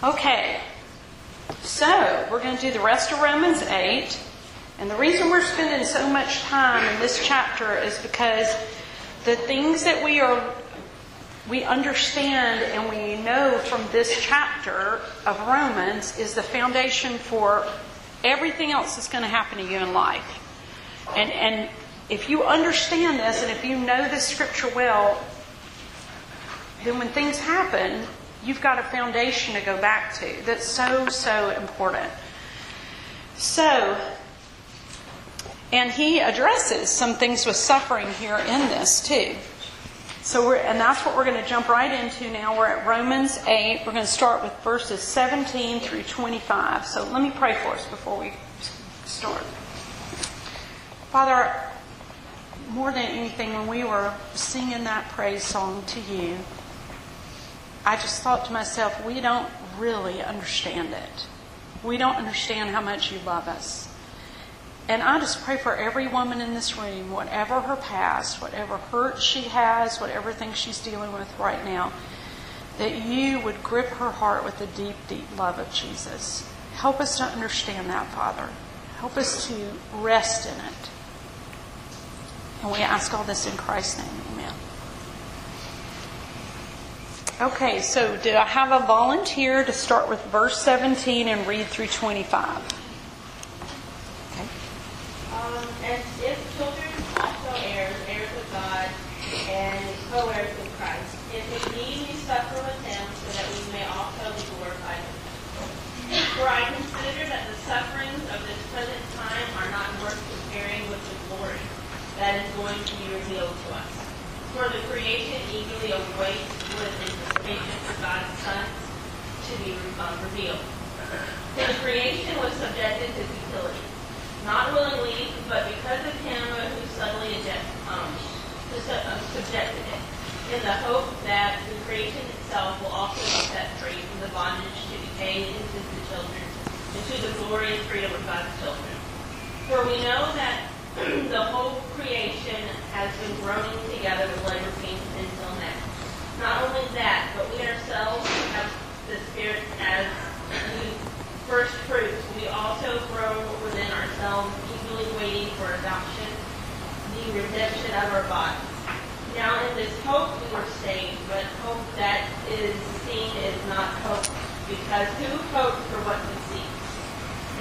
Okay, so we're going to do the rest of Romans 8. And the reason we're spending so much time in this chapter is because the things that we are we understand and we know from this chapter of Romans is the foundation for everything else that's going to happen to you in life. And and if you understand this and if you know this scripture well, then when things happen, you've got a foundation to go back to that's so, so important. So, and he addresses some things with suffering here in this too. So we're, and that's what we're going to jump right into now. We're at Romans 8. We're going to start with verses 17 through 25. So let me pray for us before we start. Father, more than anything, when we were singing that praise song to you, I just thought to myself, we don't really understand it. We don't understand how much you love us. And I just pray for every woman in this room, whatever her past, whatever hurt she has, whatever thing she's dealing with right now, that you would grip her heart with the deep, deep love of Jesus. Help us to understand that, Father. Help us to rest in it. And we ask all this in Christ's name. Okay, so do I have a volunteer to start with verse 17 and read through 25? Okay. Um, and if children also heirs, heirs of God, and co-heirs with Christ, if indeed we suffer with him, so that we may also be glorified with him. For I consider that the sufferings of this present time are not worth comparing with the glory that is going to be revealed to us. For the creation eagerly awaits with anticipation for God's sons to be um, revealed. The creation was subjected to futility, not willingly, but because of him who subtly um, subjected it, in the hope that the creation itself will also be set free from the bondage to decay into the children, into the glory and freedom of God's children. For we know that the whole creation has been groaning together with labor pains. Not only that, but we ourselves have the Spirit as the first fruits. We also grow within ourselves, eagerly waiting for adoption, the redemption of our bodies. Now in this hope we were saved, but hope that is seen is not hope, because who hopes for what we see?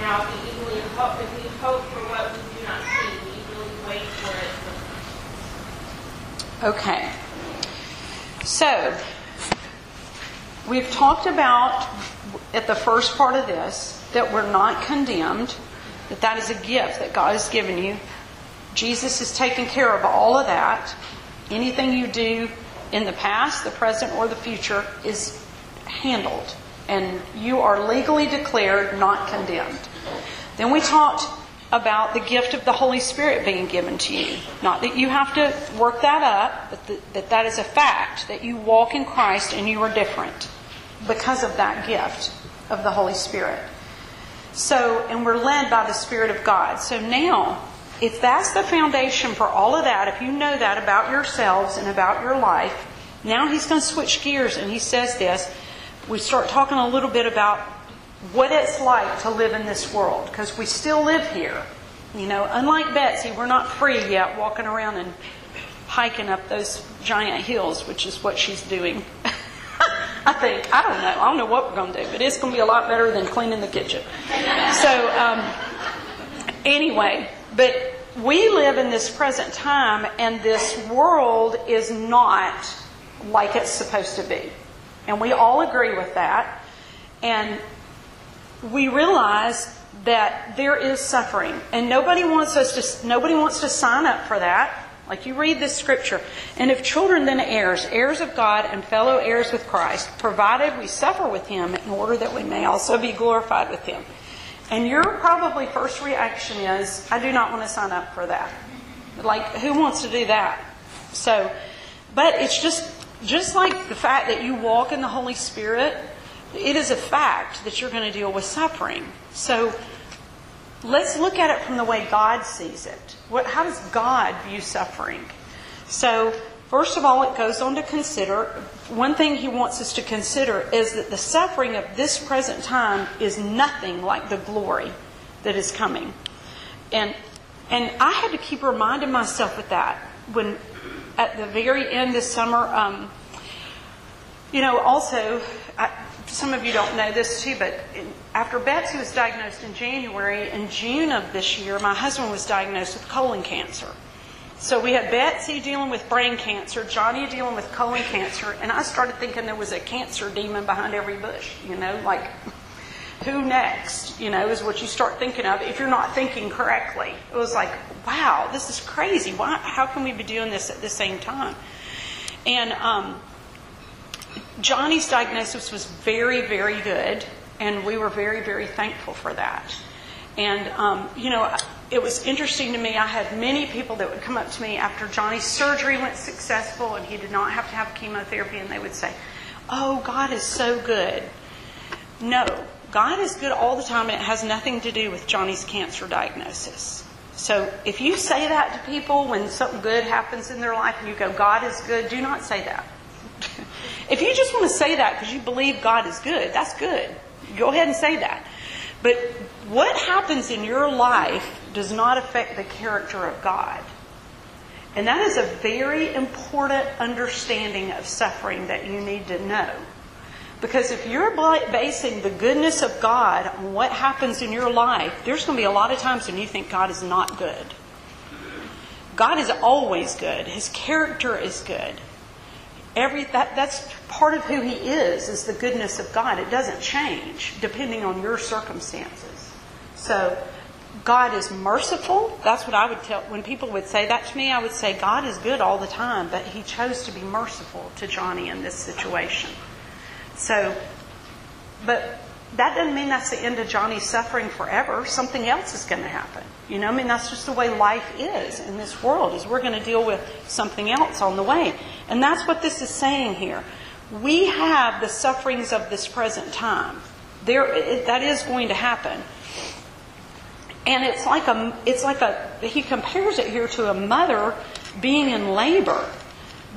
Now if we eagerly hope, if we hope for what we do not see, we eagerly wait for it. Okay. So, we've talked about at the first part of this that we're not condemned, that that is a gift that God has given you. Jesus has taken care of all of that. Anything you do in the past, the present, or the future is handled. And you are legally declared not condemned. Then we talked about the gift of the Holy Spirit being given to you. Not that you have to work that up, but that, that that is a fact, that you walk in Christ and you are different because of that gift of the Holy Spirit. So, and we're led by the Spirit of God. So now, if that's the foundation for all of that, if you know that about yourselves and about your life, now he's going to switch gears and he says this. We start talking a little bit about what it's like to live in this world because we still live here. You know, unlike Betsy, we're not free yet walking around and hiking up those giant hills, which is what she's doing. I think. I don't know. I don't know what we're going to do, but it's going to be a lot better than cleaning the kitchen. So, um, anyway, but we live in this present time, and this world is not like it's supposed to be. And we all agree with that. And we realize that there is suffering. And nobody wants us to nobody wants to sign up for that. Like you read this scripture. And if children then heirs heirs of god and fellow heirs with christ provided we suffer with him in order that we may also be glorified with him. And your probably first reaction is i do not want to sign up for that. Like who wants to do that? So but it's just just like the fact that you walk in the holy spirit it is a fact that you're going to deal with suffering. So let's look at it from the way God sees it. What, how does God view suffering? So First of all, it goes on to consider one thing he wants us to consider is that the suffering of this present time is nothing like the glory that is coming. And and I had to keep reminding myself of that when at the very end this summer. Um, you know, also, some of you don't know this too, but after Betsy was diagnosed in January, in June of this year, my husband was diagnosed with colon cancer. So we had Betsy dealing with brain cancer, Johnny dealing with colon cancer, and I started thinking there was a cancer demon behind every bush, you know, like who next, you know, is what you start thinking of if you're not thinking correctly. It was like, wow, this is crazy. Why, how can we be doing this at the same time? And um, Johnny's diagnosis was very, very good, and we were very, very thankful for that. And, um, you know, it was interesting to me. I had many people that would come up to me after Johnny's surgery went successful and he did not have to have chemotherapy, and they would say, Oh, God is so good. No, God is good all the time, and it has nothing to do with Johnny's cancer diagnosis. So if you say that to people when something good happens in their life and you go, God is good, do not say that. if you just want to say that because you believe God is good, that's good. Go ahead and say that. But what happens in your life does not affect the character of God. And that is a very important understanding of suffering that you need to know. Because if you're basing the goodness of God on what happens in your life, there's going to be a lot of times when you think God is not good. God is always good. His character is good. Every that, that's part of who He is is the goodness of God. It doesn't change depending on your circumstances. So God is merciful. That's what I would tell when people would say that to me. I would say God is good all the time, but He chose to be merciful to Johnny in this situation. So, but that doesn't mean that's the end of Johnny's suffering forever. Something else is going to happen. You know, I mean, that's just the way life is in this world, is we're going to deal with something else on the way. And that's what this is saying here. We have the sufferings of this present time. There, that is going to happen. And it's like a, it's like a, he compares it here to a mother being in labor.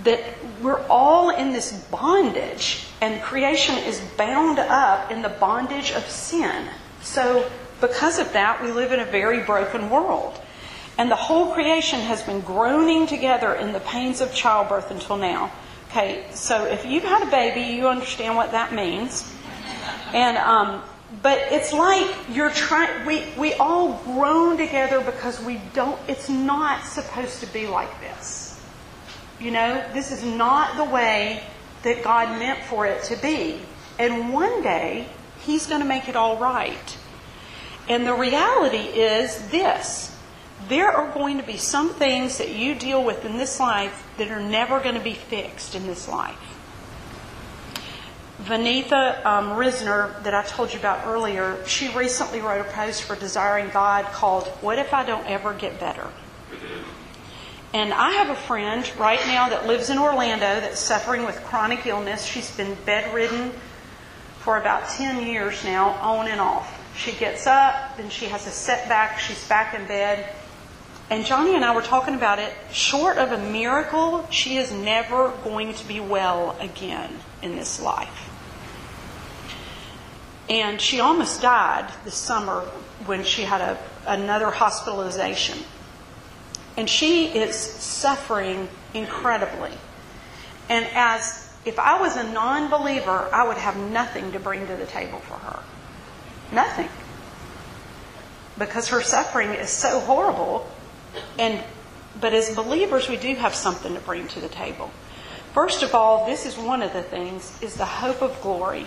That we're all in this bondage, and creation is bound up in the bondage of sin. So, because of that, we live in a very broken world. And the whole creation has been groaning together in the pains of childbirth until now. Okay, so if you've had a baby, you understand what that means. And, um, but it's like you're trying, we, we all groan together because we don't, it's not supposed to be like this. You know, this is not the way that God meant for it to be. And one day, He's going to make it all right. And the reality is this there are going to be some things that you deal with in this life that are never going to be fixed in this life. Vaneetha um, Risner, that I told you about earlier, she recently wrote a post for Desiring God called What If I Don't Ever Get Better? And I have a friend right now that lives in Orlando that's suffering with chronic illness. She's been bedridden for about 10 years now, on and off. She gets up, then she has a setback, she's back in bed. And Johnny and I were talking about it. Short of a miracle, she is never going to be well again in this life. And she almost died this summer when she had a, another hospitalization. And she is suffering incredibly. And as if I was a non believer, I would have nothing to bring to the table for her. Nothing. Because her suffering is so horrible. And but as believers we do have something to bring to the table. First of all, this is one of the things is the hope of glory.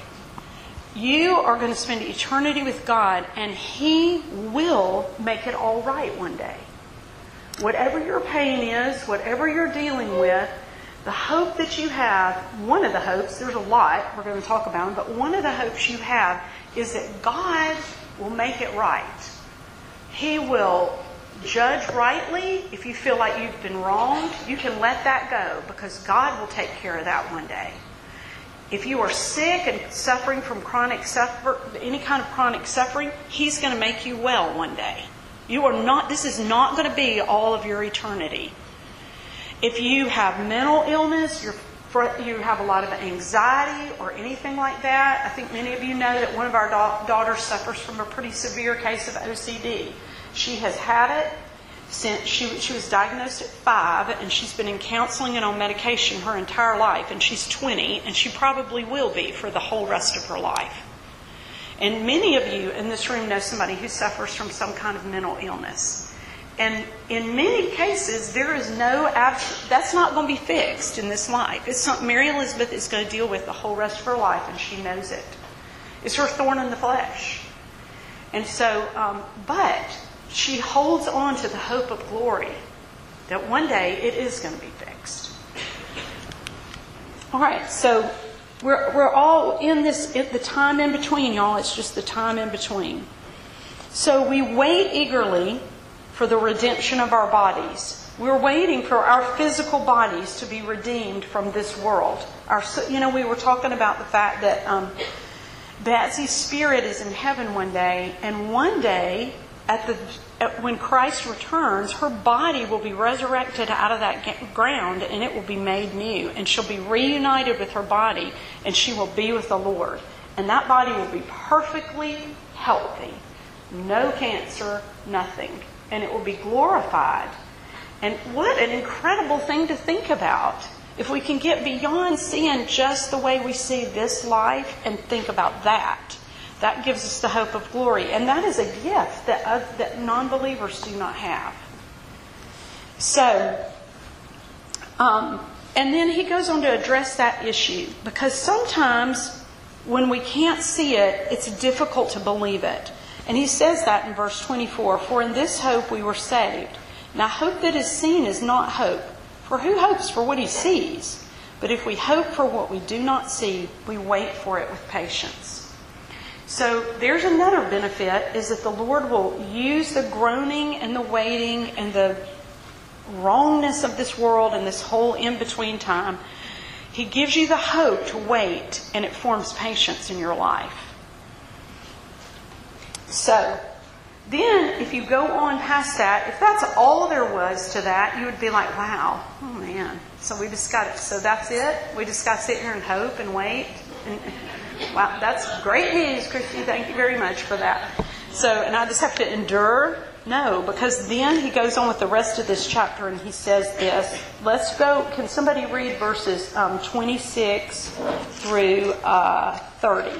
You are going to spend eternity with God and he will make it all right one day whatever your pain is, whatever you're dealing with, the hope that you have, one of the hopes, there's a lot we're going to talk about but one of the hopes you have is that God will make it right. He will judge rightly. If you feel like you've been wronged, you can let that go because God will take care of that one day. If you are sick and suffering from chronic suffer, any kind of chronic suffering, He's going to make you well one day. You are not, this is not going to be all of your eternity. If you have mental illness, you're, you have a lot of anxiety or anything like that, I think many of you know that one of our da- daughters suffers from a pretty severe case of OCD. She has had it since she, she was diagnosed at five, and she's been in counseling and on medication her entire life, and she's 20, and she probably will be for the whole rest of her life. And many of you in this room know somebody who suffers from some kind of mental illness. And in many cases, there is no, that's not going to be fixed in this life. It's something Mary Elizabeth is going to deal with the whole rest of her life, and she knows it. It's her thorn in the flesh. And so, um, but she holds on to the hope of glory that one day it is going to be fixed. All right, so we're, we're all in this, at the time in between, y'all. It's just the time in between. So we wait eagerly for the redemption of our bodies. We're waiting for our physical bodies to be redeemed from this world. Our, you know, we were talking about the fact that um, Betsy's spirit is in heaven one day, and one day, at the at, when Christ returns, her body will be resurrected out of that ground, and it will be made new, and she'll be reunited with her body, and she will be with the Lord, and that body will be perfectly healthy, no cancer, nothing and it will be glorified. And what an incredible thing to think about. If we can get beyond seeing just the way we see this life and think about that, that gives us the hope of glory. And that is a gift that, uh, that non believers do not have. So, um, and then he goes on to address that issue because sometimes when we can't see it, it's difficult to believe it. And he says that in verse 24 For in this hope we were saved. Now, hope that is seen is not hope. For who hopes for what he sees? But if we hope for what we do not see, we wait for it with patience. So there's another benefit is that the Lord will use the groaning and the waiting and the wrongness of this world and this whole in between time. He gives you the hope to wait and it forms patience in your life. So, then if you go on past that, if that's all there was to that, you would be like, wow, oh man. So we just got it. So that's it? We just got to sit here and hope and wait? And, wow, that's great news, Christy. Thank you very much for that. So, and I just have to endure? No, because then he goes on with the rest of this chapter and he says this. Let's go. Can somebody read verses um, 26 through uh, 30?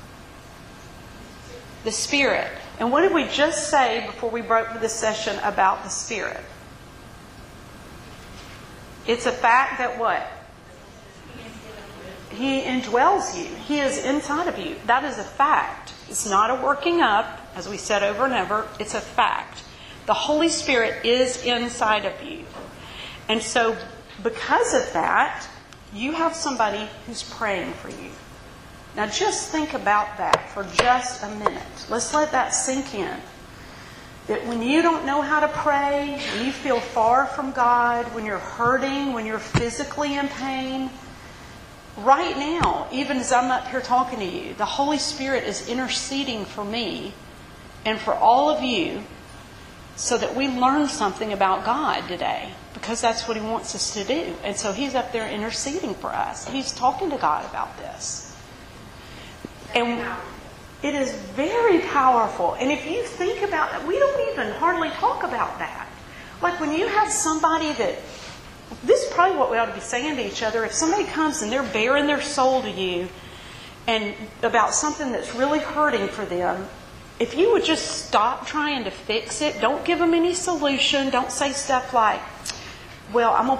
The Spirit. And what did we just say before we broke this session about the Spirit? It's a fact that what? He indwells you. He is inside of you. That is a fact. It's not a working up as we said over and over, it's a fact. The Holy Spirit is inside of you. And so, because of that, you have somebody who's praying for you. Now, just think about that for just a minute. Let's let that sink in. That when you don't know how to pray, when you feel far from God, when you're hurting, when you're physically in pain, right now, even as I'm up here talking to you, the Holy Spirit is interceding for me and for all of you so that we learn something about God today because that's what He wants us to do. And so He's up there interceding for us. He's talking to God about this. And it is very powerful. And if you think about that, we don't even hardly talk about that. Like when you have somebody that, this is probably what we ought to be saying to each other. If somebody comes and they're baring their soul to you, and about something that's really hurting for them, if you would just stop trying to fix it, don't give them any solution, don't say stuff like, well, I'm going to